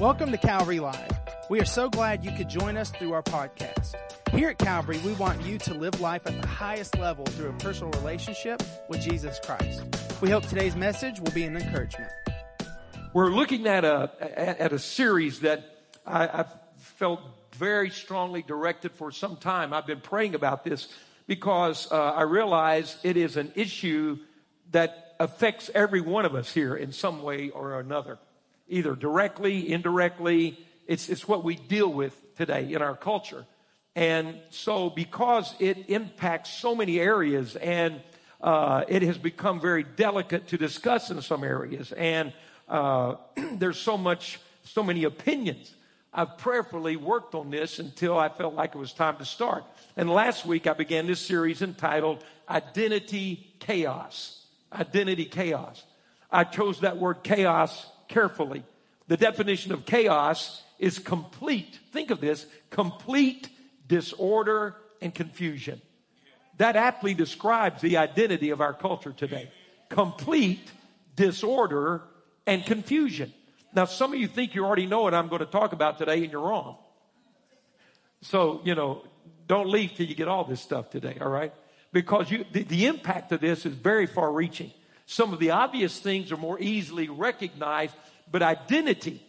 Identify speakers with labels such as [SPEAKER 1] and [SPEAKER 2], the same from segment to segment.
[SPEAKER 1] Welcome to Calvary Live. We are so glad you could join us through our podcast. Here at Calvary, we want you to live life at the highest level through a personal relationship with Jesus Christ. We hope today's message will be an encouragement.
[SPEAKER 2] We're looking at a at a series that I, I've felt very strongly directed for some time. I've been praying about this because uh, I realize it is an issue that affects every one of us here in some way or another, either directly, indirectly. It's, it's what we deal with today in our culture. And so, because it impacts so many areas and uh, it has become very delicate to discuss in some areas, and uh, there's so much, so many opinions. I've prayerfully worked on this until I felt like it was time to start. And last week I began this series entitled Identity Chaos. Identity Chaos. I chose that word chaos carefully. The definition of chaos is complete, think of this, complete disorder and confusion. That aptly describes the identity of our culture today. Complete disorder and confusion. Now, some of you think you already know what I'm going to talk about today, and you're wrong. So, you know, don't leave till you get all this stuff today, all right? Because you, the, the impact of this is very far reaching. Some of the obvious things are more easily recognized, but identity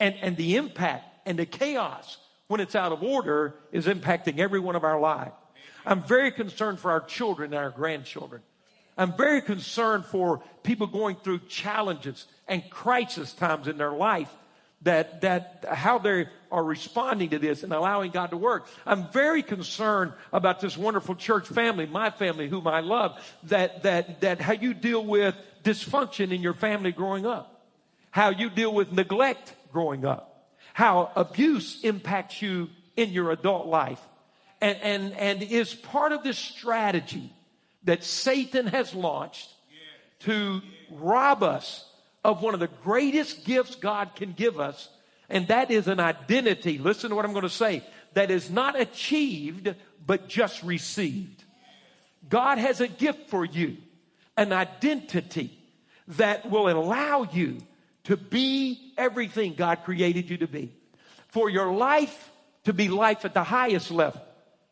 [SPEAKER 2] and, and the impact and the chaos when it's out of order is impacting every one of our lives. I'm very concerned for our children and our grandchildren. I'm very concerned for people going through challenges and crisis times in their life that, that how they are responding to this and allowing God to work. I'm very concerned about this wonderful church family, my family, whom I love, that, that, that how you deal with dysfunction in your family growing up, how you deal with neglect growing up, how abuse impacts you in your adult life, and, and, and is part of this strategy that Satan has launched to rob us of one of the greatest gifts God can give us, and that is an identity. Listen to what I'm going to say that is not achieved, but just received. God has a gift for you, an identity that will allow you to be everything God created you to be. For your life to be life at the highest level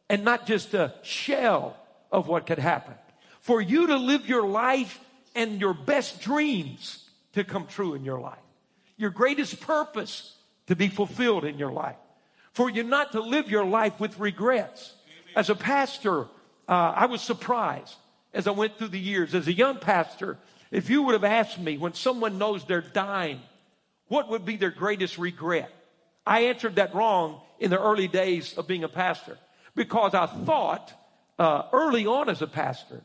[SPEAKER 2] and not just a shell of what could happen. For you to live your life and your best dreams to come true in your life. Your greatest purpose to be fulfilled in your life. For you not to live your life with regrets. As a pastor, uh, I was surprised as I went through the years. As a young pastor, if you would have asked me when someone knows they're dying, what would be their greatest regret? I answered that wrong in the early days of being a pastor because I thought uh, early on as a pastor,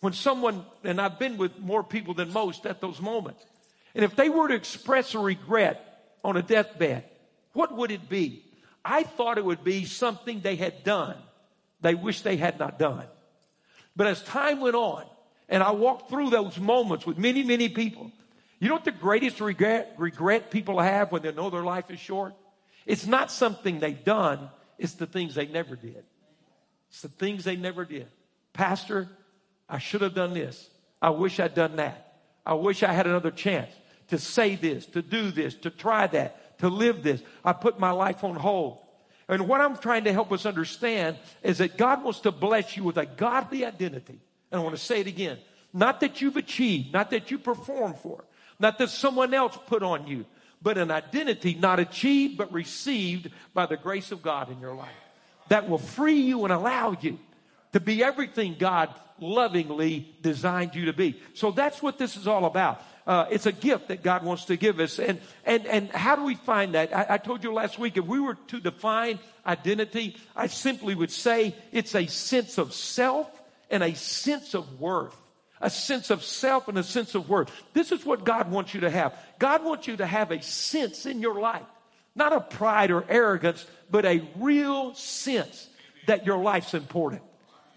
[SPEAKER 2] when someone, and I've been with more people than most at those moments, and if they were to express a regret on a deathbed, what would it be? I thought it would be something they had done they wish they had not done. But as time went on, and I walked through those moments with many, many people, you know what the greatest regret, regret people have when they know their life is short? It's not something they've done, it's the things they never did. It's the things they never did. Pastor, I should have done this. I wish I'd done that. I wish I had another chance to say this, to do this, to try that, to live this. I put my life on hold. And what I'm trying to help us understand is that God wants to bless you with a godly identity. And I want to say it again. Not that you've achieved, not that you perform for, not that someone else put on you, but an identity not achieved but received by the grace of God in your life. That will free you and allow you to be everything God lovingly designed you to be. So that's what this is all about. Uh, it's a gift that God wants to give us. And, and, and how do we find that? I, I told you last week, if we were to define identity, I simply would say it's a sense of self and a sense of worth. A sense of self and a sense of worth. This is what God wants you to have. God wants you to have a sense in your life. Not a pride or arrogance, but a real sense that your life's important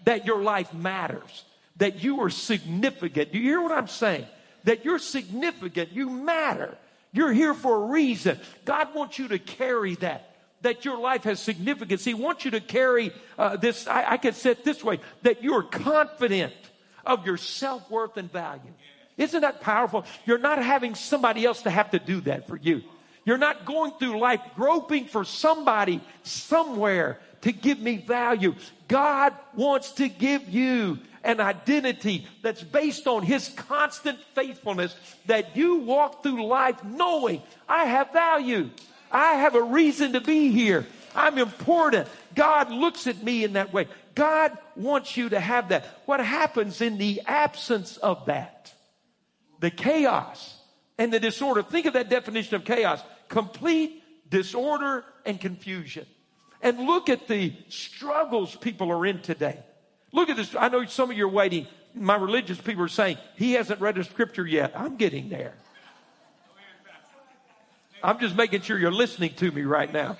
[SPEAKER 2] that your life matters, that you are significant. Do you hear what I'm saying? That you're significant, you matter. You're here for a reason. God wants you to carry that. That your life has significance. He wants you to carry uh, this. I, I can say it this way: that you're confident of your self worth and value. Isn't that powerful? You're not having somebody else to have to do that for you. You're not going through life groping for somebody somewhere to give me value. God wants to give you an identity that's based on His constant faithfulness that you walk through life knowing I have value. I have a reason to be here. I'm important. God looks at me in that way. God wants you to have that. What happens in the absence of that? The chaos and the disorder. Think of that definition of chaos. Complete disorder and confusion. And look at the struggles people are in today. Look at this. I know some of you are waiting. My religious people are saying, he hasn't read a scripture yet. I'm getting there. I'm just making sure you're listening to me right now.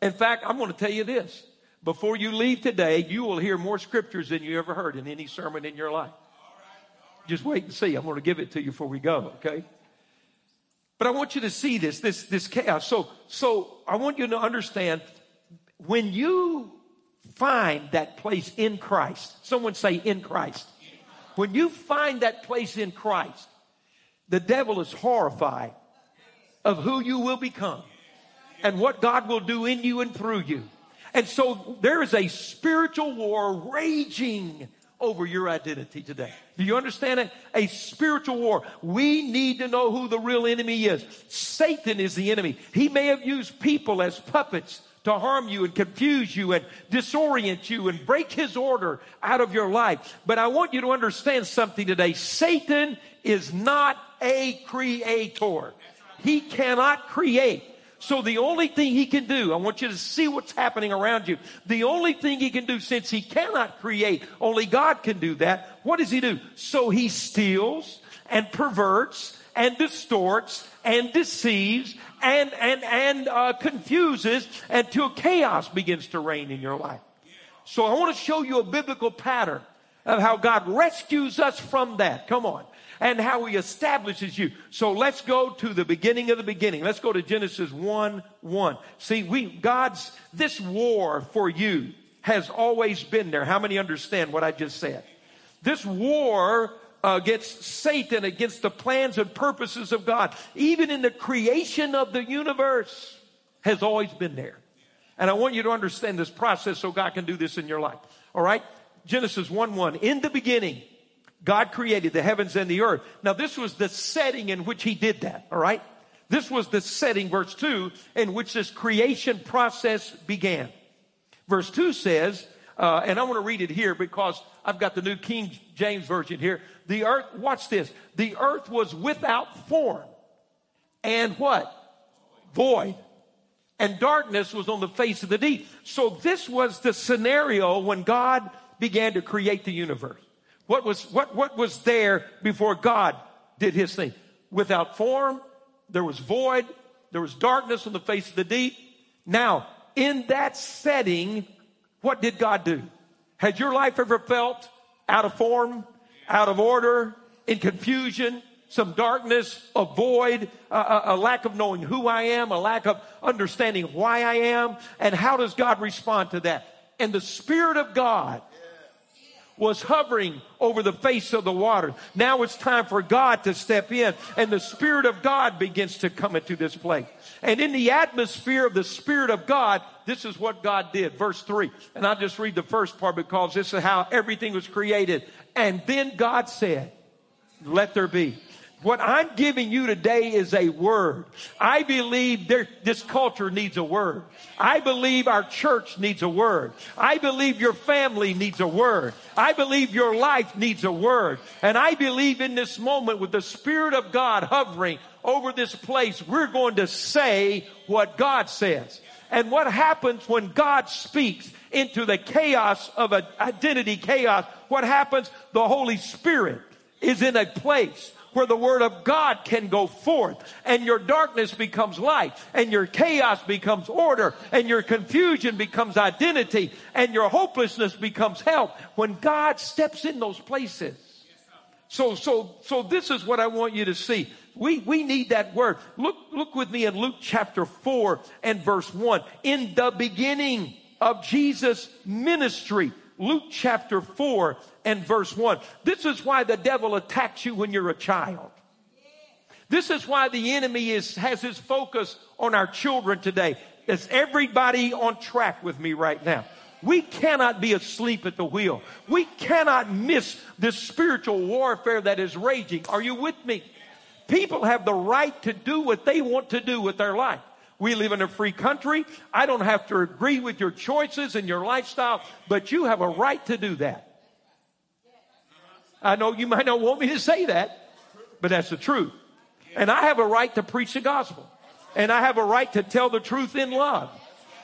[SPEAKER 2] In fact, I'm going to tell you this. Before you leave today, you will hear more scriptures than you ever heard in any sermon in your life. Just wait and see. I'm going to give it to you before we go, okay? But I want you to see this, this, this chaos. So, so I want you to understand when you find that place in Christ, someone say in Christ. When you find that place in Christ, the devil is horrified of who you will become and what God will do in you and through you. And so there is a spiritual war raging over your identity today. Do you understand it? A spiritual war. We need to know who the real enemy is. Satan is the enemy. He may have used people as puppets to harm you and confuse you and disorient you and break his order out of your life. But I want you to understand something today. Satan is not a creator. He cannot create. So the only thing he can do, I want you to see what's happening around you. The only thing he can do, since he cannot create, only God can do that. What does he do? So he steals and perverts and distorts and deceives and and and uh, confuses until chaos begins to reign in your life. So I want to show you a biblical pattern of how God rescues us from that. Come on and how he establishes you. So let's go to the beginning of the beginning. Let's go to Genesis 1 1. See, we, God's, this war for you has always been there. How many understand what I just said? This war against Satan, against the plans and purposes of God, even in the creation of the universe, has always been there. And I want you to understand this process so God can do this in your life. All right? Genesis 1 1. In the beginning, God created the heavens and the earth. Now, this was the setting in which He did that, all right? This was the setting, verse 2, in which this creation process began. Verse 2 says, uh, and I want to read it here because I've got the New King James Version here. The earth, watch this. The earth was without form and what? Void. And darkness was on the face of the deep. So this was the scenario when God began to create the universe. What was, what, what was there before God did his thing? Without form, there was void, there was darkness on the face of the deep. Now, in that setting, what did God do? Has your life ever felt out of form, out of order, in confusion, some darkness, a void, a, a, lack of knowing who I am, a lack of understanding why I am, and how does God respond to that? And the Spirit of God was hovering over the face of the water. Now it's time for God to step in and the Spirit of God begins to come into this place. And in the atmosphere of the Spirit of God, this is what God did. Verse three. And I'll just read the first part because this is how everything was created. And then God said, let there be. What I'm giving you today is a word. I believe there, this culture needs a word. I believe our church needs a word. I believe your family needs a word. I believe your life needs a word. And I believe in this moment with the Spirit of God hovering over this place, we're going to say what God says. And what happens when God speaks into the chaos of identity chaos? What happens? The Holy Spirit is in a place where the word of God can go forth and your darkness becomes light and your chaos becomes order and your confusion becomes identity and your hopelessness becomes help when God steps in those places. So, so, so this is what I want you to see. We, we need that word. Look, look with me in Luke chapter 4 and verse 1. In the beginning of Jesus' ministry, Luke chapter 4 and verse 1. This is why the devil attacks you when you're a child. This is why the enemy is, has his focus on our children today. Is everybody on track with me right now? We cannot be asleep at the wheel. We cannot miss this spiritual warfare that is raging. Are you with me? People have the right to do what they want to do with their life. We live in a free country. I don't have to agree with your choices and your lifestyle, but you have a right to do that. I know you might not want me to say that, but that's the truth. And I have a right to preach the gospel. And I have a right to tell the truth in love.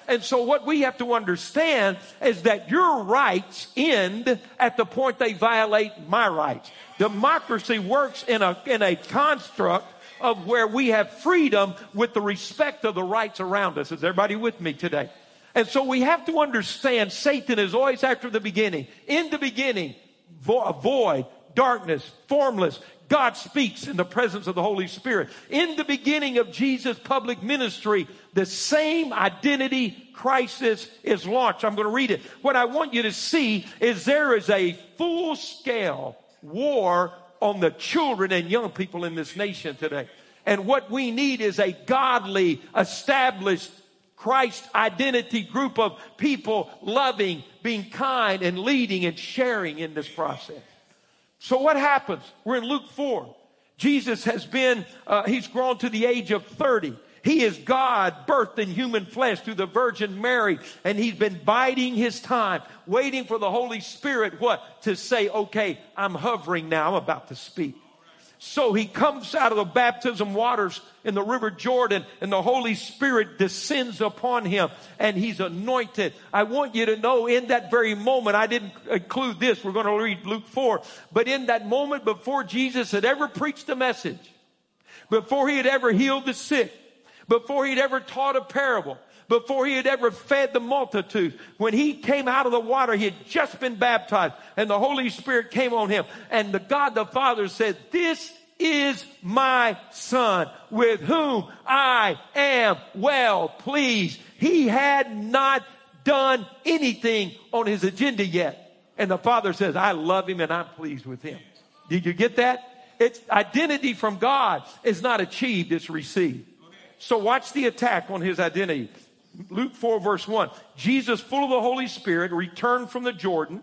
[SPEAKER 2] And so what we have to understand is that your rights end at the point they violate my rights. Democracy works in a, in a construct of where we have freedom with the respect of the rights around us. Is everybody with me today? And so we have to understand Satan is always after the beginning. In the beginning, vo- void, darkness, formless. God speaks in the presence of the Holy Spirit. In the beginning of Jesus' public ministry, the same identity crisis is launched. I'm going to read it. What I want you to see is there is a full scale war on the children and young people in this nation today. And what we need is a godly, established Christ identity group of people loving, being kind, and leading and sharing in this process. So what happens? We're in Luke 4. Jesus has been, uh, he's grown to the age of 30. He is God birthed in human flesh through the Virgin Mary. And he's been biding his time, waiting for the Holy Spirit, what? To say, okay, I'm hovering now. I'm about to speak. So he comes out of the baptism waters in the river Jordan and the Holy Spirit descends upon him and he's anointed. I want you to know in that very moment, I didn't include this. We're going to read Luke 4, but in that moment before Jesus had ever preached a message, before he had ever healed the sick, before he'd ever taught a parable, before he had ever fed the multitude. When he came out of the water, he had just been baptized and the Holy Spirit came on him. And the God the Father said, this is my son with whom I am well pleased. He had not done anything on his agenda yet. And the father says, I love him and I'm pleased with him. Did you get that? It's identity from God is not achieved, it's received. So watch the attack on his identity. Luke 4 verse 1. Jesus, full of the Holy Spirit, returned from the Jordan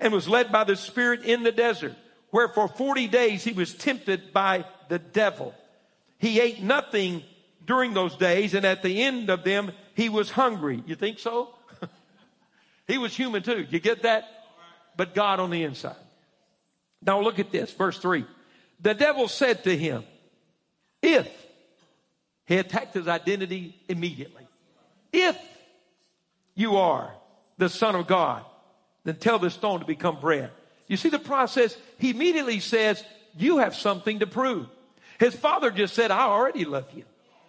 [SPEAKER 2] and was led by the Spirit in the desert, where for 40 days he was tempted by the devil. He ate nothing during those days, and at the end of them, he was hungry. You think so? he was human too. You get that? But God on the inside. Now look at this, verse 3. The devil said to him, If he attacked his identity immediately. If you are the son of God, then tell this stone to become bread. You see the process? He immediately says, you have something to prove. His father just said, I already love you.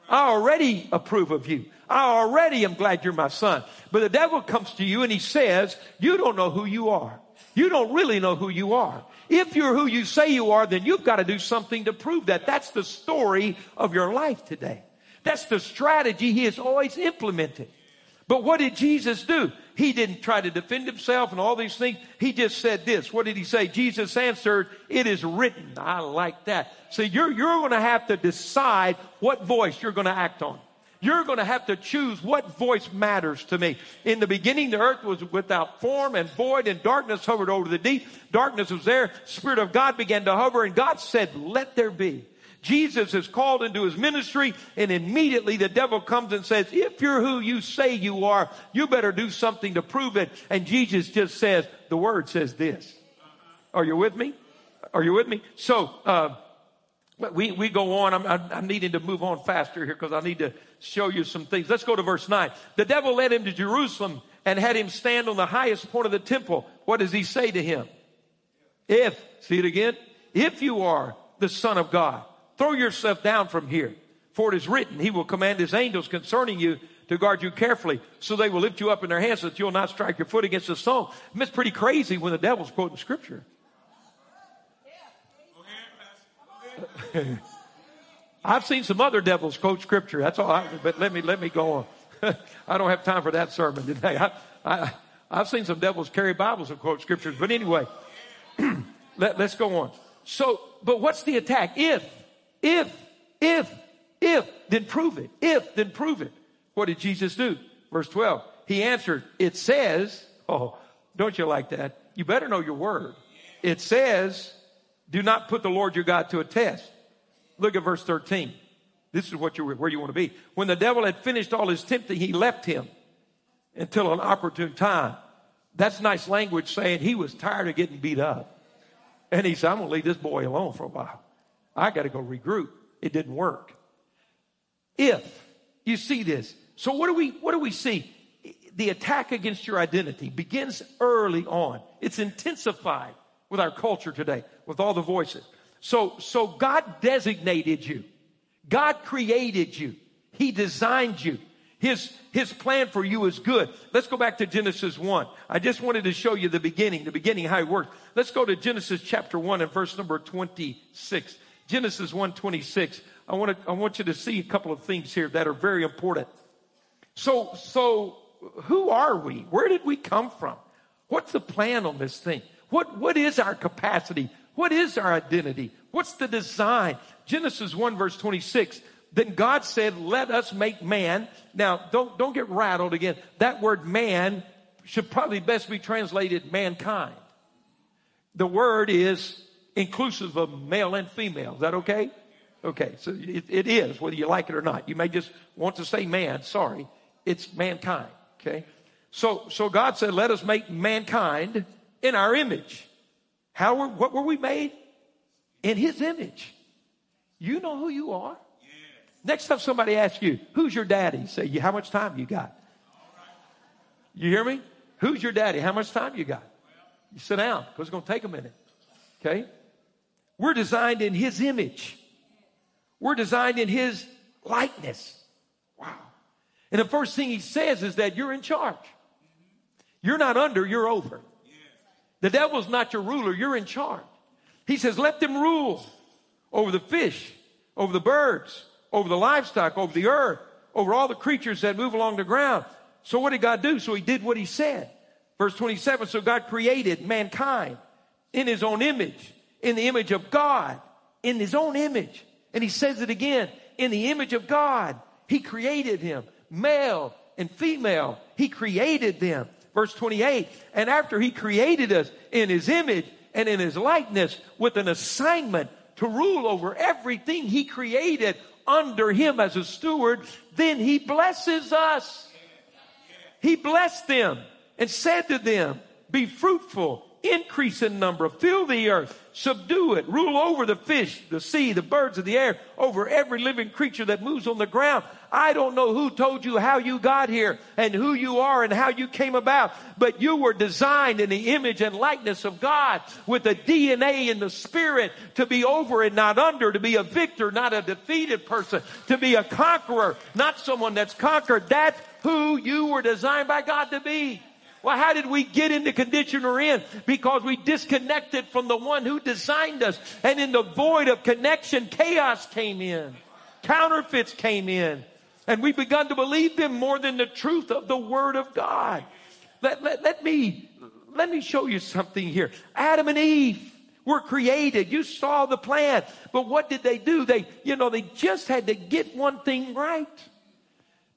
[SPEAKER 2] I already approve of you. I already am glad you're my son. But the devil comes to you and he says, you don't know who you are. You don't really know who you are. If you're who you say you are, then you've got to do something to prove that. That's the story of your life today. That's the strategy he has always implemented. But what did Jesus do? He didn't try to defend himself and all these things. He just said this. What did he say? Jesus answered, it is written. I like that. So you're, you're going to have to decide what voice you're going to act on. You're going to have to choose what voice matters to me. In the beginning, the earth was without form and void and darkness hovered over the deep. Darkness was there. Spirit of God began to hover and God said, let there be. Jesus is called into his ministry and immediately the devil comes and says, if you're who you say you are, you better do something to prove it. And Jesus just says, the word says this. Are you with me? Are you with me? So, uh, we, we go on. I'm, I'm needing to move on faster here because I need to show you some things. Let's go to verse 9. The devil led him to Jerusalem and had him stand on the highest point of the temple. What does he say to him? If, see it again, if you are the son of God, throw yourself down from here. For it is written, he will command his angels concerning you to guard you carefully so they will lift you up in their hands so that you'll not strike your foot against a stone. And It's pretty crazy when the devil's quoting scripture. I've seen some other devils quote scripture. That's all. I, but let me let me go on. I don't have time for that sermon today. I, I, I've seen some devils carry Bibles and quote scriptures. But anyway, let, let's go on. So, but what's the attack? If, if If, if, then prove it. If, then prove it. What did Jesus do? Verse 12. He answered, it says, oh, don't you like that? You better know your word. It says, do not put the Lord your God to a test. Look at verse 13. This is what you where you want to be. When the devil had finished all his tempting, he left him until an opportune time. That's nice language saying he was tired of getting beat up. And he said, I'm going to leave this boy alone for a while. I got to go regroup. It didn't work. If you see this, so what do we, what do we see? The attack against your identity begins early on. It's intensified with our culture today, with all the voices. So, so God designated you. God created you. He designed you. His, his plan for you is good. Let's go back to Genesis 1. I just wanted to show you the beginning, the beginning, how it works. Let's go to Genesis chapter 1 and verse number 26. Genesis 1 26. I want to, I want you to see a couple of things here that are very important. So, so who are we? Where did we come from? What's the plan on this thing? What, what is our capacity? What is our identity? What's the design? Genesis 1 verse 26. Then God said, let us make man. Now, don't, don't get rattled again. That word man should probably best be translated mankind. The word is inclusive of male and female. Is that okay? Okay, so it, it is, whether you like it or not. You may just want to say man, sorry. It's mankind, okay? So, so God said, let us make mankind in our image. How were, what were we made? In his image. You know who you are. Next time somebody asks you, who's your daddy? Say, how much time you got? You hear me? Who's your daddy? How much time you got? You sit down because it's going to take a minute. Okay? We're designed in his image. We're designed in his likeness. Wow. And the first thing he says is that you're in charge. You're not under, you're over. The devil's not your ruler, you're in charge. He says, let them rule over the fish, over the birds, over the livestock, over the earth, over all the creatures that move along the ground. So what did God do? So he did what he said. Verse 27, so God created mankind in his own image, in the image of God, in his own image. And he says it again, in the image of God, he created him, male and female. He created them. Verse 28, and after he created us in his image and in his likeness with an assignment to rule over everything he created under him as a steward, then he blesses us. He blessed them and said to them, be fruitful, increase in number, fill the earth, subdue it, rule over the fish, the sea, the birds of the air, over every living creature that moves on the ground. I don't know who told you how you got here and who you are and how you came about, but you were designed in the image and likeness of God with the DNA and the spirit to be over and not under, to be a victor, not a defeated person, to be a conqueror, not someone that's conquered. That's who you were designed by God to be. Well, how did we get in the condition we're in? Because we disconnected from the one who designed us. And in the void of connection, chaos came in. Counterfeits came in. And we begun to believe them more than the truth of the word of God. Let, let, let me, let me show you something here. Adam and Eve were created. You saw the plan. But what did they do? They, you know, they just had to get one thing right.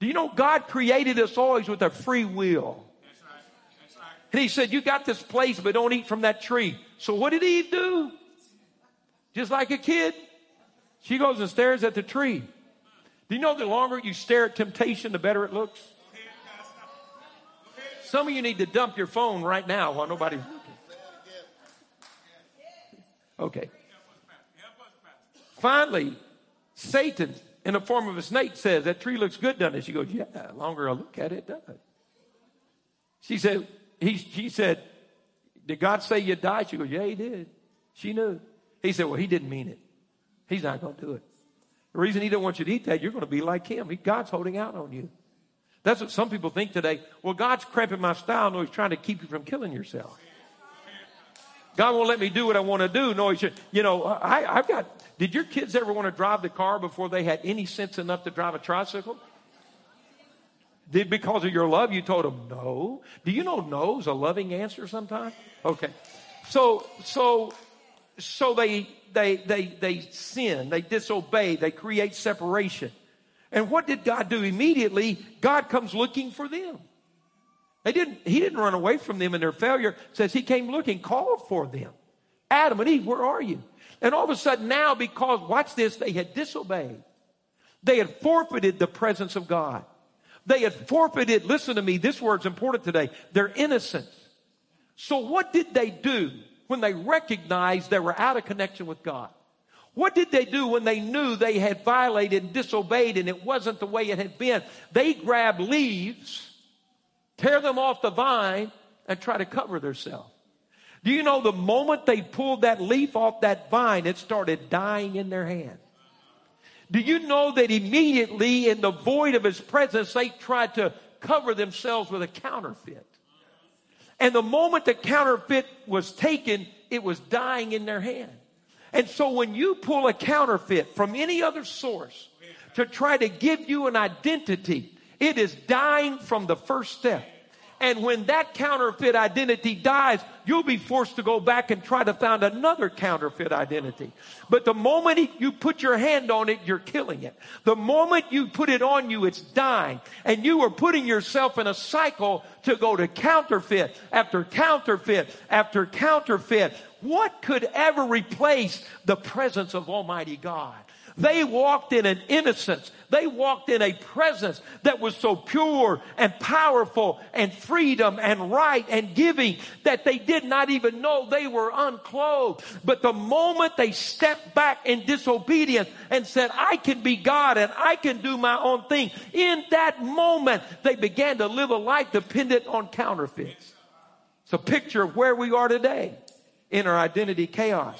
[SPEAKER 2] Do you know God created us always with a free will? And he said, you got this place, but don't eat from that tree. So what did Eve do? Just like a kid. She goes and stares at the tree. Do you know the longer you stare at temptation, the better it looks? Some of you need to dump your phone right now while nobody's looking. Okay. Finally, Satan, in the form of a snake, says, That tree looks good, doesn't it? She goes, Yeah, longer I look at it, it does. She said, he, she said, Did God say you'd die? She goes, Yeah, he did. She knew. He said, Well, he didn't mean it. He's not going to do it. The reason he don't want you to eat that, you're going to be like him. He, God's holding out on you. That's what some people think today. Well, God's cramping my style. No, he's trying to keep you from killing yourself. God won't let me do what I want to do. No, he should. You know, I, I've got. Did your kids ever want to drive the car before they had any sense enough to drive a tricycle? Did because of your love you told them no? Do you know no is a loving answer sometimes? Okay. So so so they they, they, they sin, they disobey, they create separation. And what did God do? Immediately, God comes looking for them. They didn't, he didn't run away from them in their failure. It says he came looking, called for them. Adam and Eve, where are you? And all of a sudden now, because, watch this, they had disobeyed. They had forfeited the presence of God. They had forfeited, listen to me, this word's important today, their innocence. So what did they do when they recognized they were out of connection with God? What did they do when they knew they had violated and disobeyed and it wasn't the way it had been? They grabbed leaves, tear them off the vine, and try to cover themselves. Do you know the moment they pulled that leaf off that vine, it started dying in their hand? Do you know that immediately in the void of his presence, they tried to cover themselves with a counterfeit? And the moment the counterfeit was taken, it was dying in their hand. And so when you pull a counterfeit from any other source to try to give you an identity, it is dying from the first step. And when that counterfeit identity dies, you'll be forced to go back and try to find another counterfeit identity. But the moment you put your hand on it, you're killing it. The moment you put it on you, it's dying. And you are putting yourself in a cycle to go to counterfeit after counterfeit after counterfeit. What could ever replace the presence of Almighty God? They walked in an innocence. They walked in a presence that was so pure and powerful and freedom and right and giving that they did not even know they were unclothed. But the moment they stepped back in disobedience and said, I can be God and I can do my own thing, in that moment, they began to live a life dependent on counterfeits. It's a picture of where we are today in our identity chaos.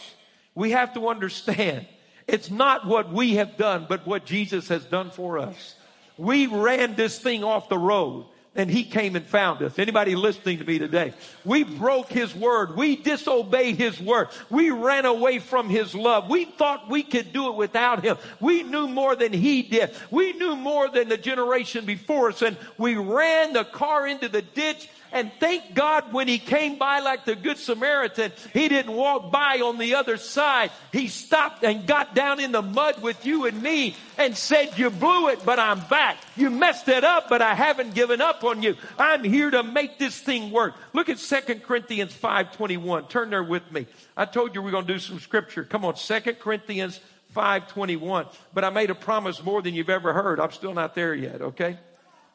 [SPEAKER 2] We have to understand it's not what we have done, but what Jesus has done for us. We ran this thing off the road and he came and found us. Anybody listening to me today? We broke his word. We disobeyed his word. We ran away from his love. We thought we could do it without him. We knew more than he did. We knew more than the generation before us and we ran the car into the ditch and thank God when he came by like the Good Samaritan, he didn't walk by on the other side. He stopped and got down in the mud with you and me and said, you blew it, but I'm back. You messed it up, but I haven't given up on you. I'm here to make this thing work. Look at 2 Corinthians 5.21. Turn there with me. I told you we're going to do some scripture. Come on, 2 Corinthians 5.21. But I made a promise more than you've ever heard. I'm still not there yet, okay?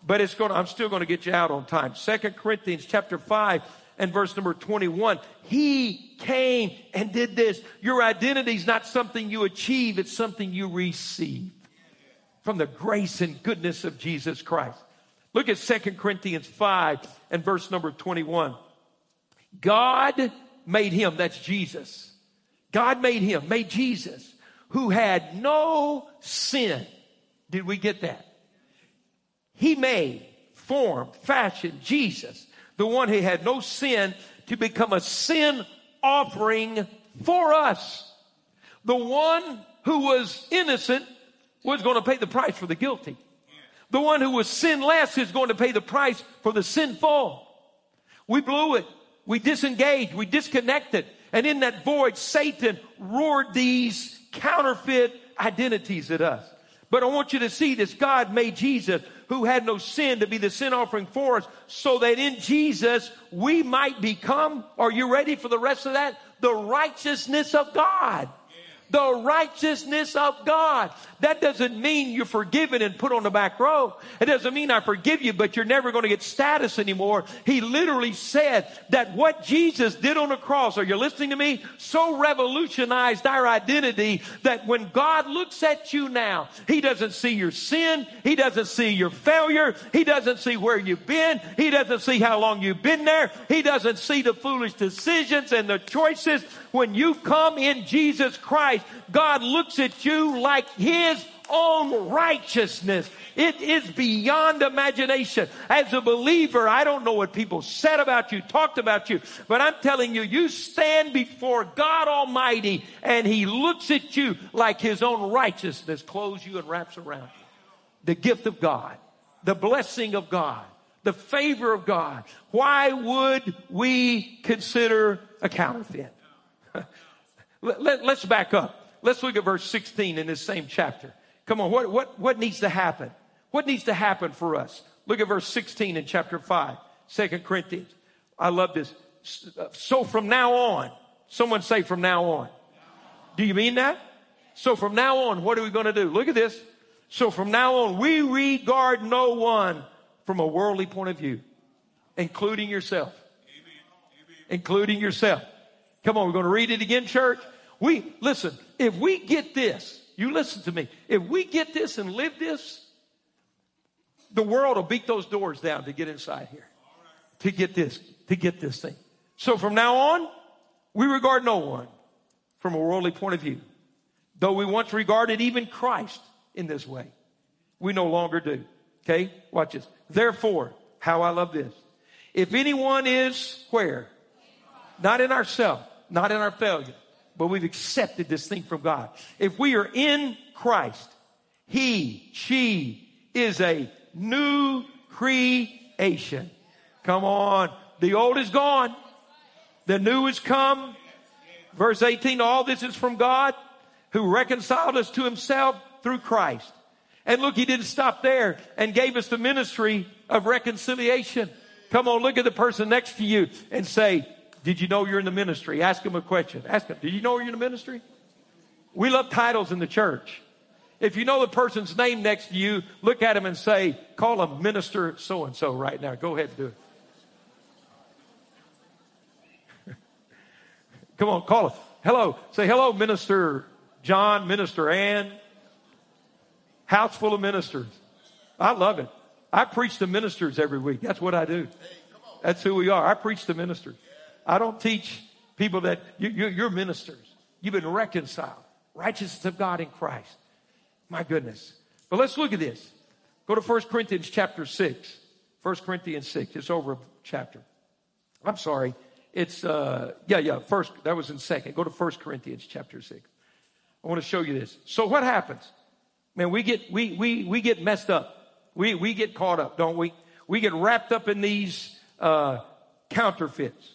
[SPEAKER 2] But it's going to, I'm still going to get you out on time. Second Corinthians chapter 5 and verse number 21. He came and did this. Your identity is not something you achieve, it's something you receive from the grace and goodness of Jesus Christ. Look at Second Corinthians 5 and verse number 21. God made him, that's Jesus. God made him, made Jesus, who had no sin. Did we get that? He made, formed, fashioned Jesus, the one who had no sin, to become a sin offering for us. The one who was innocent was going to pay the price for the guilty. The one who was sinless is going to pay the price for the sinful. We blew it. We disengaged. We disconnected. And in that void, Satan roared these counterfeit identities at us. But I want you to see this. God made Jesus who had no sin to be the sin offering for us so that in Jesus we might become, are you ready for the rest of that? The righteousness of God the righteousness of God. That doesn't mean you're forgiven and put on the back row. It doesn't mean I forgive you, but you're never going to get status anymore. He literally said that what Jesus did on the cross, are you listening to me? So revolutionized our identity that when God looks at you now, He doesn't see your sin. He doesn't see your failure. He doesn't see where you've been. He doesn't see how long you've been there. He doesn't see the foolish decisions and the choices when you come in Jesus Christ, God looks at you like His own righteousness. It is beyond imagination. As a believer, I don't know what people said about you, talked about you, but I'm telling you, you stand before God Almighty and He looks at you like His own righteousness clothes you and wraps around you. The gift of God, the blessing of God, the favor of God. Why would we consider a counterfeit? Let, let, let's back up. Let's look at verse 16 in this same chapter. Come on, what, what, what needs to happen? What needs to happen for us? Look at verse 16 in chapter 5, 2 Corinthians. I love this. Uh, so from now on, someone say from now on. Do you mean that? So from now on, what are we going to do? Look at this. So from now on, we regard no one from a worldly point of view, including yourself. Including yourself. Come on, we're going to read it again, church. We, listen, if we get this, you listen to me. If we get this and live this, the world will beat those doors down to get inside here. To get this, to get this thing. So from now on, we regard no one from a worldly point of view. Though we once regarded even Christ in this way, we no longer do. Okay? Watch this. Therefore, how I love this. If anyone is where? Not in ourselves, not in our failure, but we've accepted this thing from God. If we are in Christ, he, she is a new creation. Come on. The old is gone. The new has come. Verse 18, all this is from God who reconciled us to himself through Christ. And look, he didn't stop there and gave us the ministry of reconciliation. Come on, look at the person next to you and say, did you know you're in the ministry? Ask them a question. Ask them, did you know you're in the ministry? We love titles in the church. If you know the person's name next to you, look at him and say, call him Minister so and so right now. Go ahead and do it. Come on, call him. Hello. Say hello, Minister John, Minister Ann. House full of ministers. I love it. I preach to ministers every week. That's what I do. That's who we are. I preach to ministers. I don't teach people that you, you, you're ministers. You've been reconciled. Righteousness of God in Christ. My goodness. But let's look at this. Go to 1 Corinthians chapter 6. 1 Corinthians 6. It's over a chapter. I'm sorry. It's, uh, yeah, yeah, first, that was in second. Go to 1 Corinthians chapter 6. I want to show you this. So what happens? Man, we get, we, we, we get messed up. We, we get caught up, don't we? We get wrapped up in these, uh, counterfeits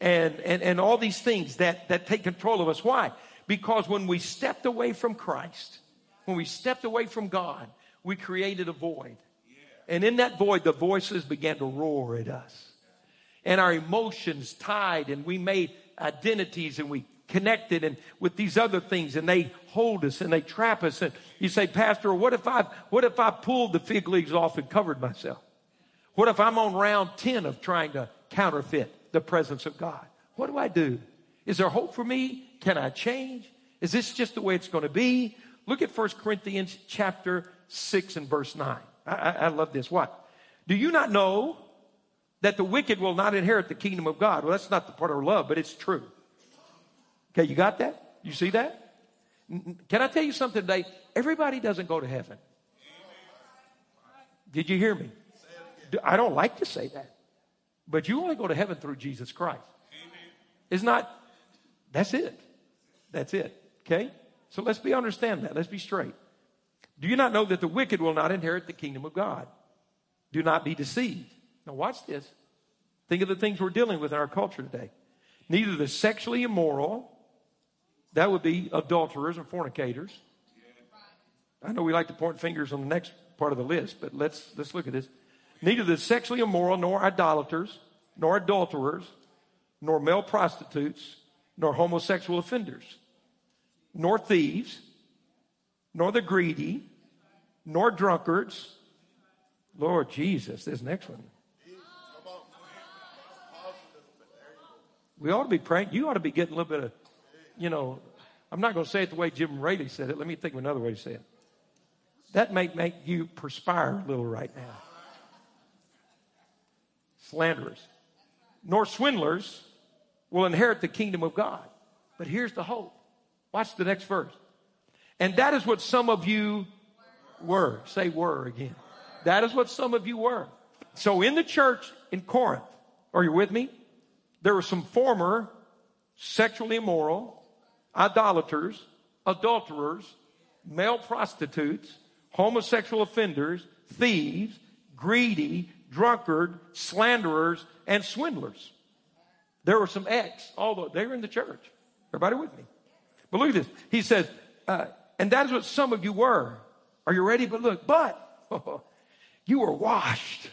[SPEAKER 2] and, and, and all these things that, that take control of us. Why? Because when we stepped away from Christ, when we stepped away from God, we created a void. And in that void, the voices began to roar at us. And our emotions tied, and we made identities and we connected and with these other things and they hold us and they trap us and you say pastor what if i what if i pulled the fig leaves off and covered myself what if i'm on round 10 of trying to counterfeit the presence of God. What do I do? Is there hope for me? Can I change? Is this just the way it's going to be? Look at 1 Corinthians chapter 6 and verse 9. I, I, I love this. What? Do you not know that the wicked will not inherit the kingdom of God? Well, that's not the part of love, but it's true. Okay, you got that? You see that? Can I tell you something today? Everybody doesn't go to heaven. Did you hear me? I don't like to say that. But you only go to heaven through Jesus Christ. Amen. It's not, that's it. That's it. Okay? So let's be understand that. Let's be straight. Do you not know that the wicked will not inherit the kingdom of God? Do not be deceived. Now watch this. Think of the things we're dealing with in our culture today. Neither the sexually immoral, that would be adulterers and fornicators. I know we like to point fingers on the next part of the list, but let's let's look at this neither the sexually immoral, nor idolaters, nor adulterers, nor male prostitutes, nor homosexual offenders, nor thieves, nor the greedy, nor drunkards. Lord Jesus, this next one. We ought to be praying. You ought to be getting a little bit of, you know, I'm not going to say it the way Jim Raley said it. Let me think of another way to say it. That may make you perspire a little right now slanderers, nor swindlers will inherit the kingdom of God. But here's the hope. Watch the next verse. And that is what some of you were. Say were again. That is what some of you were. So in the church in Corinth, are you with me? There were some former sexually immoral, idolaters, adulterers, male prostitutes, homosexual offenders, thieves, greedy, drunkard, slanderers, and swindlers. There were some ex, although they were in the church. Everybody with me? But look at this. He says, uh, and that's what some of you were. Are you ready? But look, but you were washed.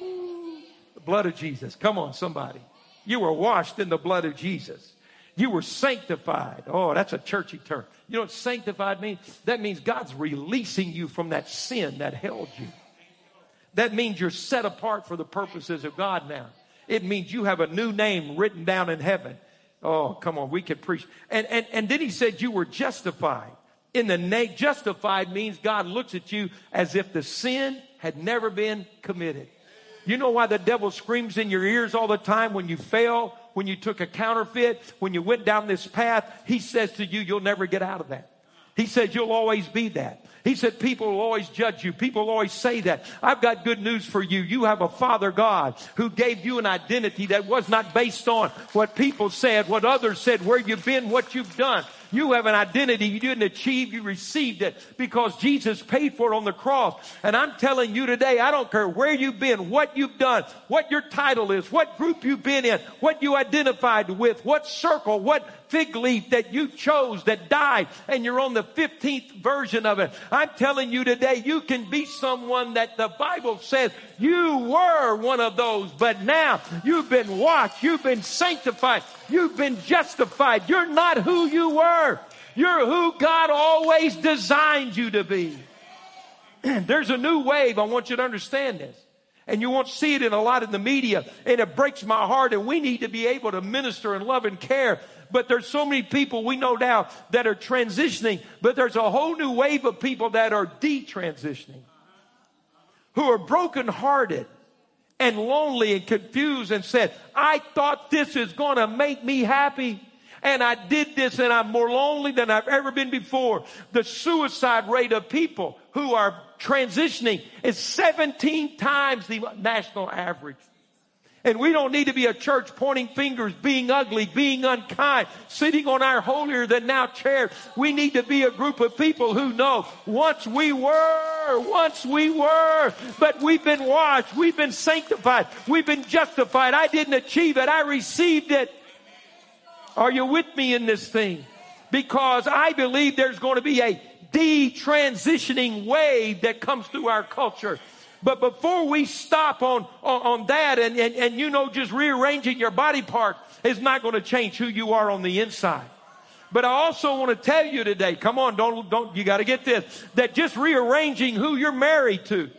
[SPEAKER 2] The blood of Jesus. Come on, somebody. You were washed in the blood of Jesus. You were sanctified. Oh, that's a churchy term. You know what sanctified means? That means God's releasing you from that sin that held you. That means you're set apart for the purposes of God now. It means you have a new name written down in heaven. Oh, come on, we can preach. And, and, and then he said you were justified. In the name, justified means God looks at you as if the sin had never been committed. You know why the devil screams in your ears all the time when you fail, when you took a counterfeit, when you went down this path? He says to you, you'll never get out of that. He says you'll always be that. He said people will always judge you. People will always say that. I've got good news for you. You have a Father God who gave you an identity that was not based on what people said, what others said, where you've been, what you've done. You have an identity you didn't achieve, you received it because Jesus paid for it on the cross. And I'm telling you today, I don't care where you've been, what you've done, what your title is, what group you've been in, what you identified with, what circle, what fig leaf that you chose that died and you're on the 15th version of it. I'm telling you today, you can be someone that the Bible says you were one of those, but now you've been washed, you've been sanctified, you've been justified. You're not who you were. You're who God always designed you to be. There's a new wave. I want you to understand this. And you won't see it in a lot in the media. And it breaks my heart. And we need to be able to minister and love and care. But there's so many people we know now that are transitioning. But there's a whole new wave of people that are detransitioning. Who are brokenhearted and lonely and confused and said, I thought this is going to make me happy and I did this and I'm more lonely than I've ever been before. The suicide rate of people who are transitioning is 17 times the national average. And we don't need to be a church pointing fingers, being ugly, being unkind, sitting on our holier than now chair. We need to be a group of people who know once we were, once we were, but we've been washed, we've been sanctified, we've been justified. I didn't achieve it, I received it. Are you with me in this thing? Because I believe there's going to be a detransitioning wave that comes through our culture. But before we stop on, on, on that and, and, and, you know, just rearranging your body part is not going to change who you are on the inside. But I also want to tell you today, come on, don't, don't, you got to get this, that just rearranging who you're married to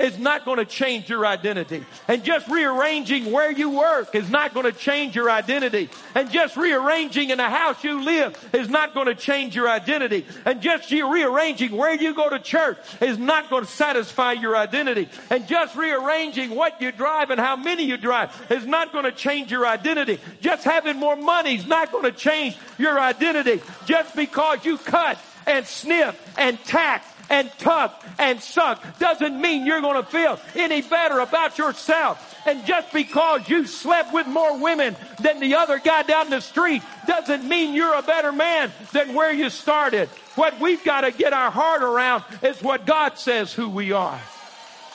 [SPEAKER 2] is not going to change your identity. And just rearranging where you work is not going to change your identity. And just rearranging in the house you live is not going to change your identity. And just rearranging where you go to church is not going to satisfy your identity. And just rearranging what you drive and how many you drive is not going to change your identity. Just having more money is not going to change your identity. Just because you cut and sniff and tack and tuck and suck doesn't mean you're going to feel any better about yourself. And just because you slept with more women than the other guy down the street doesn't mean you're a better man than where you started. What we've got to get our heart around is what God says who we are.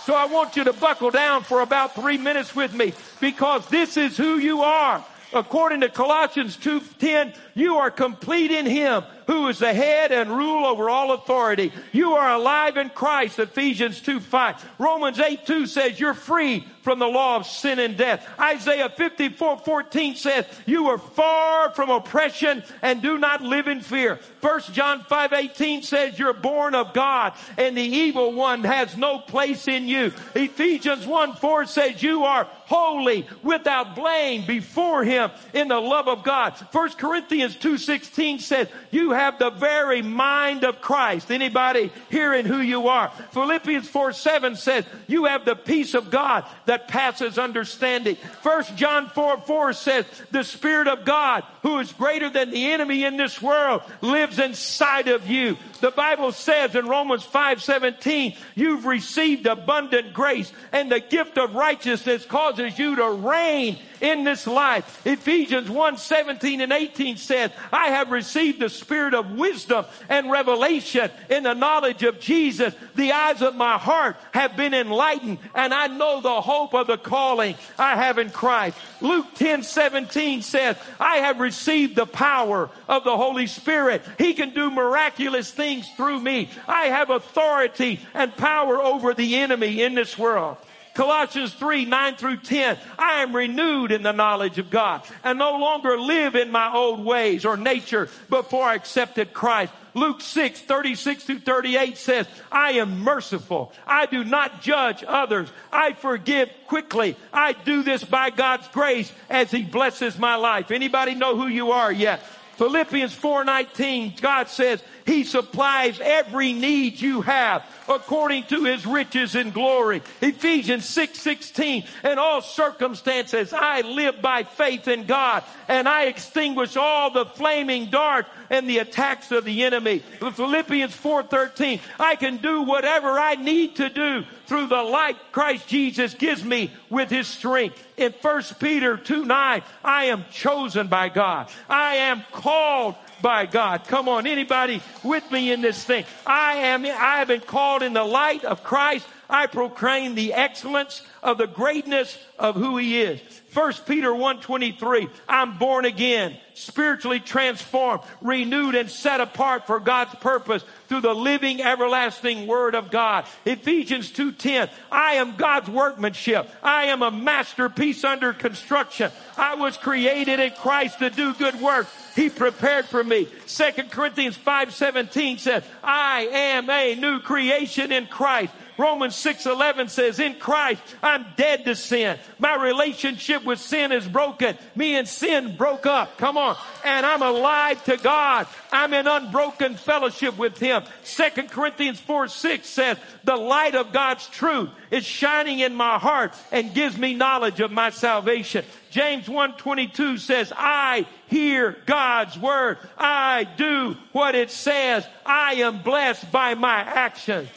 [SPEAKER 2] So I want you to buckle down for about three minutes with me because this is who you are. According to Colossians 2.10, you are complete in Him who is the head and rule over all authority. You are alive in Christ, Ephesians 2 5. Romans 8 2 says you're free from the law of sin and death. Isaiah 54 14 says you are far from oppression and do not live in fear. 1 John 5 18 says you're born of God and the evil one has no place in you. Ephesians 1 4 says you are holy without blame before him in the love of God. 1 Corinthians 2 16 says you have the very mind of Christ. Anybody hearing who you are? Philippians 4 7 says, You have the peace of God that passes understanding. First John 4 4 says, The Spirit of God, who is greater than the enemy in this world, lives inside of you. The Bible says in Romans 5 17, you've received abundant grace and the gift of righteousness causes you to reign in this life. Ephesians 1 17 and 18 says, I have received the spirit of wisdom and revelation in the knowledge of Jesus. The eyes of my heart have been enlightened and I know the hope of the calling I have in Christ. Luke 10 17 says, I have received the power of the Holy Spirit. He can do miraculous things through me. I have authority and power over the enemy in this world. Colossians 3, 9 through 10. I am renewed in the knowledge of God and no longer live in my old ways or nature before I accepted Christ. Luke 6, 36 through 38 says, I am merciful. I do not judge others. I forgive quickly. I do this by God's grace as He blesses my life. Anybody know who you are yet? Philippians 4:19 God says he supplies every need you have according to his riches and glory. Ephesians 6:16 in all circumstances I live by faith in God and I extinguish all the flaming darts and the attacks of the enemy. Philippians 4:13 I can do whatever I need to do through the light Christ Jesus gives me with his strength. In 1 Peter 2 9, I am chosen by God. I am called by God. Come on, anybody with me in this thing? I am, I have been called in the light of Christ. I proclaim the excellence of the greatness of who he is. 1 Peter 1:23 I'm born again, spiritually transformed, renewed and set apart for God's purpose through the living everlasting word of God. Ephesians 2:10 I am God's workmanship. I am a masterpiece under construction. I was created in Christ to do good work. He prepared for me. 2 Corinthians 5:17 says, I am a new creation in Christ. Romans 6:11 says, "In Christ I'm dead to sin. My relationship with sin is broken. Me and sin broke up. Come on. And I'm alive to God. I'm in unbroken fellowship with him." 2 Corinthians 4 6 says, "The light of God's truth is shining in my heart and gives me knowledge of my salvation." James 1:22 says, "I hear God's word. I do what it says. I am blessed by my actions."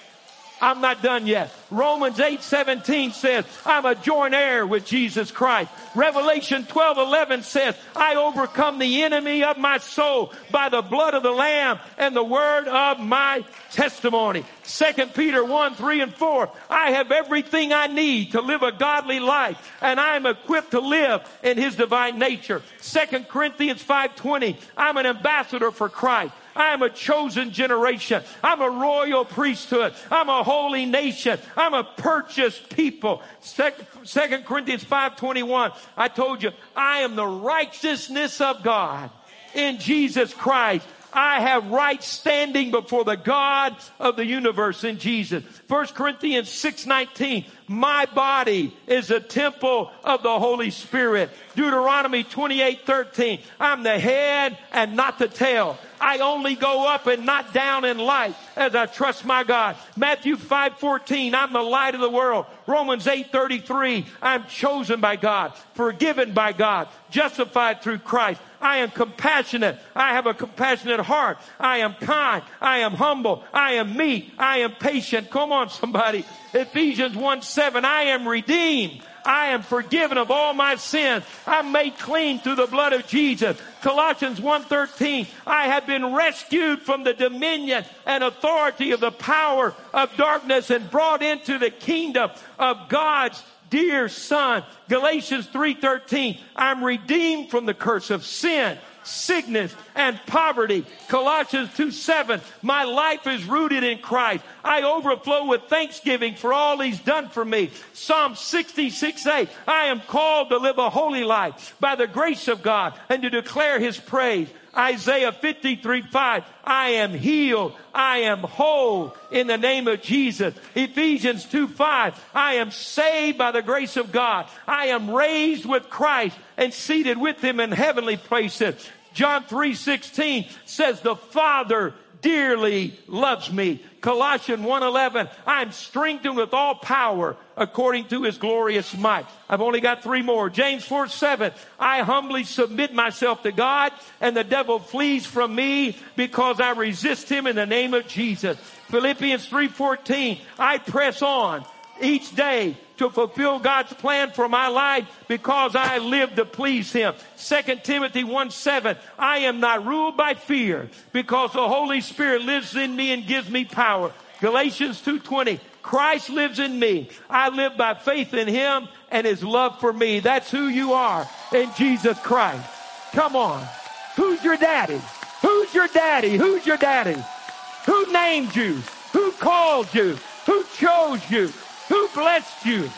[SPEAKER 2] I'm not done yet. Romans 8 17 says, I'm a joint heir with Jesus Christ. Revelation 12 11 says, I overcome the enemy of my soul by the blood of the Lamb and the word of my testimony. 2 Peter 1 3 and 4, I have everything I need to live a godly life and I am equipped to live in his divine nature. 2 Corinthians 5 20, I'm an ambassador for Christ. I am a chosen generation. I'm a royal priesthood. I'm a holy nation. I'm a purchased people. Second Corinthians 5:21. I told you, I am the righteousness of God in Jesus Christ. I have right standing before the God of the universe in Jesus. 1 Corinthians 6:19 my body is a temple of the Holy Spirit. Deuteronomy 28:13 I'm the head and not the tail. I only go up and not down in light as I trust my God. Matthew 5:14, I'm the light of the world. Romans 8:33, I'm chosen by God, forgiven by God, justified through Christ. I am compassionate. I have a compassionate heart. I am kind. I am humble. I am meek. I am patient. Come on, somebody. Ephesians 1 7, I am redeemed. I am forgiven of all my sins. I'm made clean through the blood of Jesus. Colossians 1:13 I have been rescued from the dominion and authority of the power of darkness and brought into the kingdom of God's dear son. Galatians 3:13 I'm redeemed from the curse of sin sickness, and poverty. Colossians 2 7, my life is rooted in Christ. I overflow with thanksgiving for all he's done for me. Psalm 66 8, I am called to live a holy life by the grace of God and to declare his praise. Isaiah 53 5, I am healed. I am whole in the name of Jesus. Ephesians 2 5, I am saved by the grace of God. I am raised with Christ and seated with him in heavenly places. John 3:16 says the Father dearly loves me. Colossians 1:11 I'm strengthened with all power according to his glorious might. I've only got 3 more. James 4:7 I humbly submit myself to God and the devil flees from me because I resist him in the name of Jesus. Philippians 3:14 I press on each day to fulfill God's plan for my life because I live to please Him. 2 Timothy 1 7, I am not ruled by fear because the Holy Spirit lives in me and gives me power. Galatians 2.20, Christ lives in me. I live by faith in Him and His love for me. That's who you are in Jesus Christ. Come on. Who's your daddy? Who's your daddy? Who's your daddy? Who named you? Who called you? Who chose you? Who blessed you?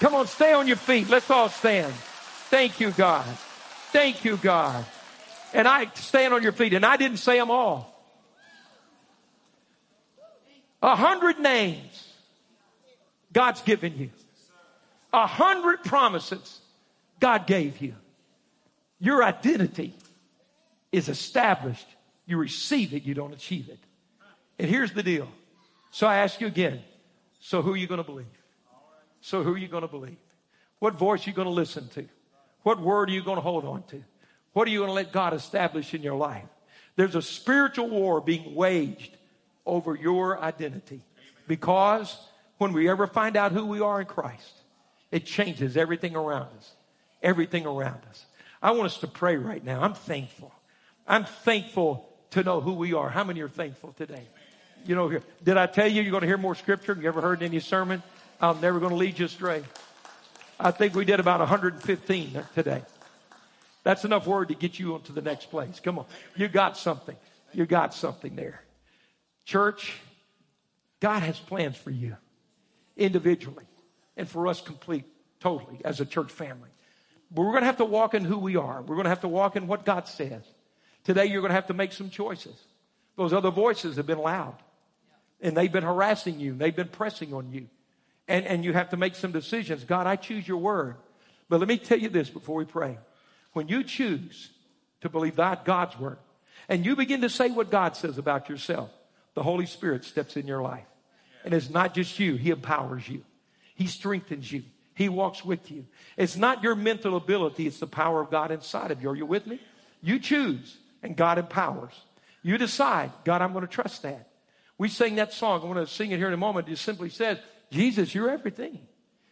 [SPEAKER 2] Come on, stay on your feet. Let's all stand. Thank you, God. Thank you, God. And I stand on your feet, and I didn't say them all. A hundred names God's given you. A hundred promises God gave you. Your identity is established. You receive it, you don't achieve it. And here's the deal. So I ask you again so who are you going to believe? So who are you going to believe? What voice are you going to listen to? What word are you going to hold on to? What are you going to let God establish in your life? There's a spiritual war being waged over your identity because when we ever find out who we are in Christ, it changes everything around us. Everything around us. I want us to pray right now. I'm thankful. I'm thankful to know who we are. How many are thankful today? You know, did I tell you you're going to hear more scripture? You ever heard any sermon? I'm never going to lead you astray. I think we did about 115 today. That's enough word to get you onto the next place. Come on. You got something. You got something there. Church, God has plans for you individually and for us complete, totally, as a church family. But we're going to have to walk in who we are. We're going to have to walk in what God says. Today, you're going to have to make some choices. Those other voices have been loud and they've been harassing you, they've been pressing on you. And, and you have to make some decisions. God, I choose your word. But let me tell you this before we pray. When you choose to believe that God's word, and you begin to say what God says about yourself, the Holy Spirit steps in your life. And it's not just you, He empowers you, He strengthens you, He walks with you. It's not your mental ability, it's the power of God inside of you. Are you with me? You choose, and God empowers. You decide, God, I'm going to trust that. We sing that song. I'm going to sing it here in a moment. It simply says, Jesus, you're everything.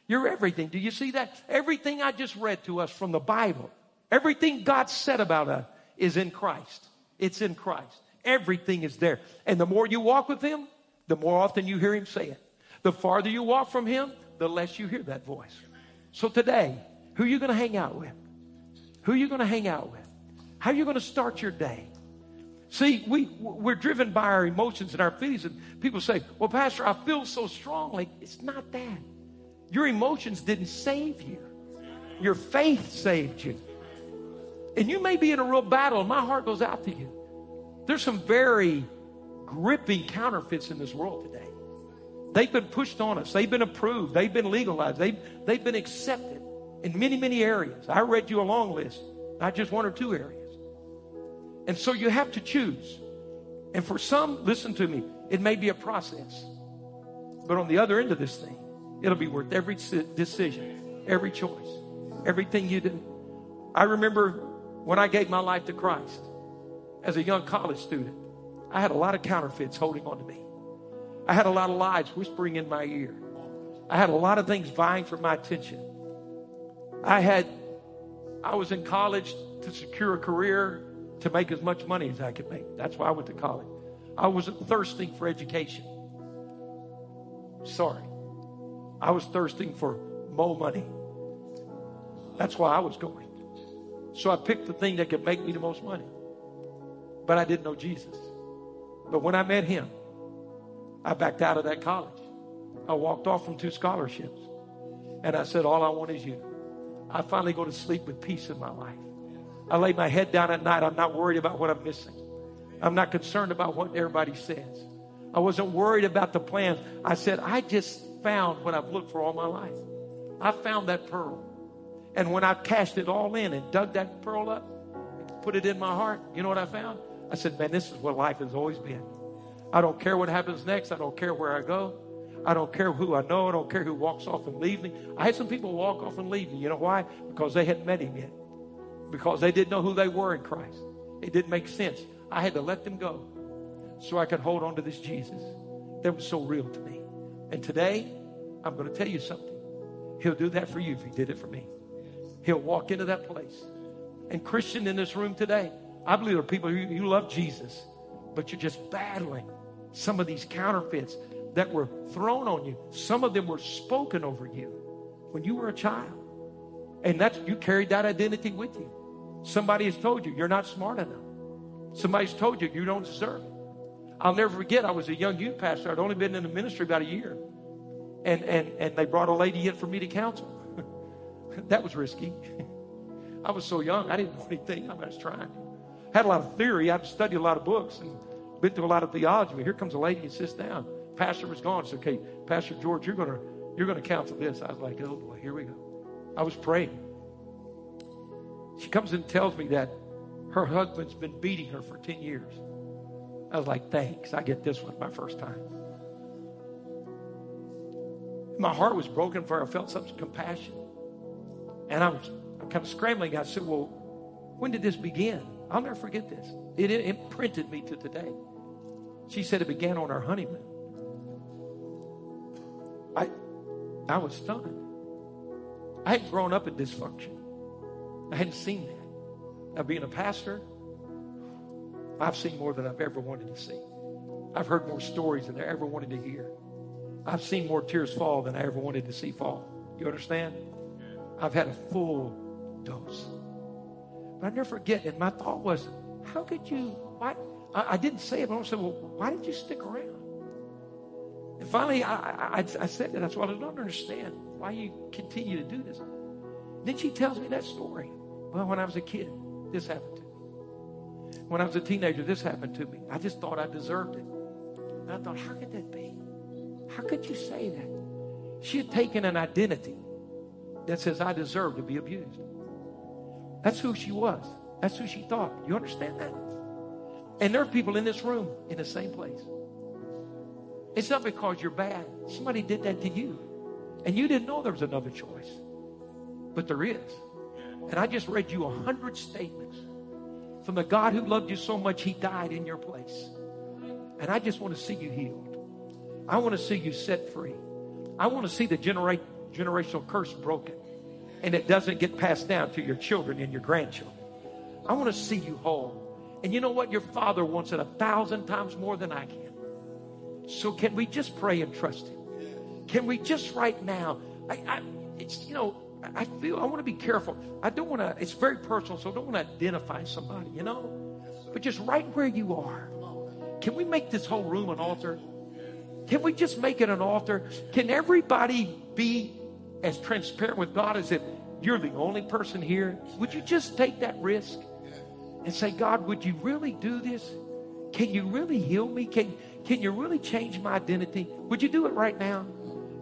[SPEAKER 2] You're everything. Do you see that? Everything I just read to us from the Bible, everything God said about us is in Christ. It's in Christ. Everything is there. And the more you walk with Him, the more often you hear Him say it. The farther you walk from Him, the less you hear that voice. So today, who are you going to hang out with? Who are you going to hang out with? How are you going to start your day? See, we, we're driven by our emotions and our feelings, and people say, Well, Pastor, I feel so strongly. It's not that. Your emotions didn't save you, your faith saved you. And you may be in a real battle, and my heart goes out to you. There's some very gripping counterfeits in this world today. They've been pushed on us, they've been approved, they've been legalized, they've, they've been accepted in many, many areas. I read you a long list, not just one or two areas. And so you have to choose. And for some, listen to me, it may be a process. But on the other end of this thing, it'll be worth every decision, every choice, everything you do. I remember when I gave my life to Christ as a young college student, I had a lot of counterfeits holding on to me. I had a lot of lies whispering in my ear. I had a lot of things vying for my attention. I had, I was in college to secure a career to make as much money as I could make. That's why I went to college. I wasn't thirsting for education. Sorry. I was thirsting for more money. That's why I was going. So I picked the thing that could make me the most money. But I didn't know Jesus. But when I met him, I backed out of that college. I walked off from two scholarships. And I said, All I want is you. I finally go to sleep with peace in my life. I lay my head down at night. I'm not worried about what I'm missing. I'm not concerned about what everybody says. I wasn't worried about the plans. I said, I just found what I've looked for all my life. I found that pearl. And when I cashed it all in and dug that pearl up, put it in my heart, you know what I found? I said, man, this is what life has always been. I don't care what happens next. I don't care where I go. I don't care who I know. I don't care who walks off and leaves me. I had some people walk off and leave me. You know why? Because they hadn't met him yet because they didn't know who they were in Christ. It didn't make sense. I had to let them go so I could hold on to this Jesus that was so real to me. And today, I'm going to tell you something. He'll do that for you if he did it for me. He'll walk into that place. And Christian in this room today, I believe there are people who you love Jesus, but you're just battling some of these counterfeits that were thrown on you. Some of them were spoken over you when you were a child. And that's you carried that identity with you. Somebody has told you you're not smart enough. Somebody's told you you don't deserve it. I'll never forget, I was a young youth pastor. I'd only been in the ministry about a year. And, and, and they brought a lady in for me to counsel. that was risky. I was so young, I didn't know anything. I was trying. Had a lot of theory. I'd studied a lot of books and been through a lot of theology. But here comes a lady and sits down. Pastor was gone. Said, okay, Pastor George, you're gonna you're gonna counsel this. I was like, oh boy, here we go. I was praying. She comes and tells me that her husband's been beating her for 10 years. I was like, thanks. I get this one my first time. My heart was broken for her. I felt such compassion. And I was kind of scrambling. I said, well, when did this begin? I'll never forget this. It, imprinted me to today. She said it began on our honeymoon. I, I was stunned. I hadn't grown up in dysfunction. I hadn't seen that. Now, being a pastor, I've seen more than I've ever wanted to see. I've heard more stories than I ever wanted to hear. I've seen more tears fall than I ever wanted to see fall. You understand? I've had a full dose. But I never forget, and my thought was, how could you, why? I, I didn't say it, but I said, well, why did you stick around? And finally, I, I, I said that. Said, well, I don't understand why you continue to do this. Then she tells me that story. Well, when I was a kid, this happened to me. When I was a teenager, this happened to me. I just thought I deserved it. And I thought, how could that be? How could you say that? She had taken an identity that says, I deserve to be abused. That's who she was. That's who she thought. You understand that? And there are people in this room in the same place. It's not because you're bad. Somebody did that to you. And you didn't know there was another choice. But there is. And I just read you a hundred statements from the God who loved you so much, he died in your place. And I just want to see you healed. I want to see you set free. I want to see the genera- generational curse broken and it doesn't get passed down to your children and your grandchildren. I want to see you whole. And you know what? Your father wants it a thousand times more than I can. So can we just pray and trust him? Can we just right now? I, I it's you know, I feel I want to be careful. I don't want to. It's very personal, so I don't want to identify somebody, you know. But just right where you are, can we make this whole room an altar? Can we just make it an altar? Can everybody be as transparent with God as if you're the only person here? Would you just take that risk and say, God, would you really do this? Can you really heal me? Can, can you really change my identity? Would you do it right now?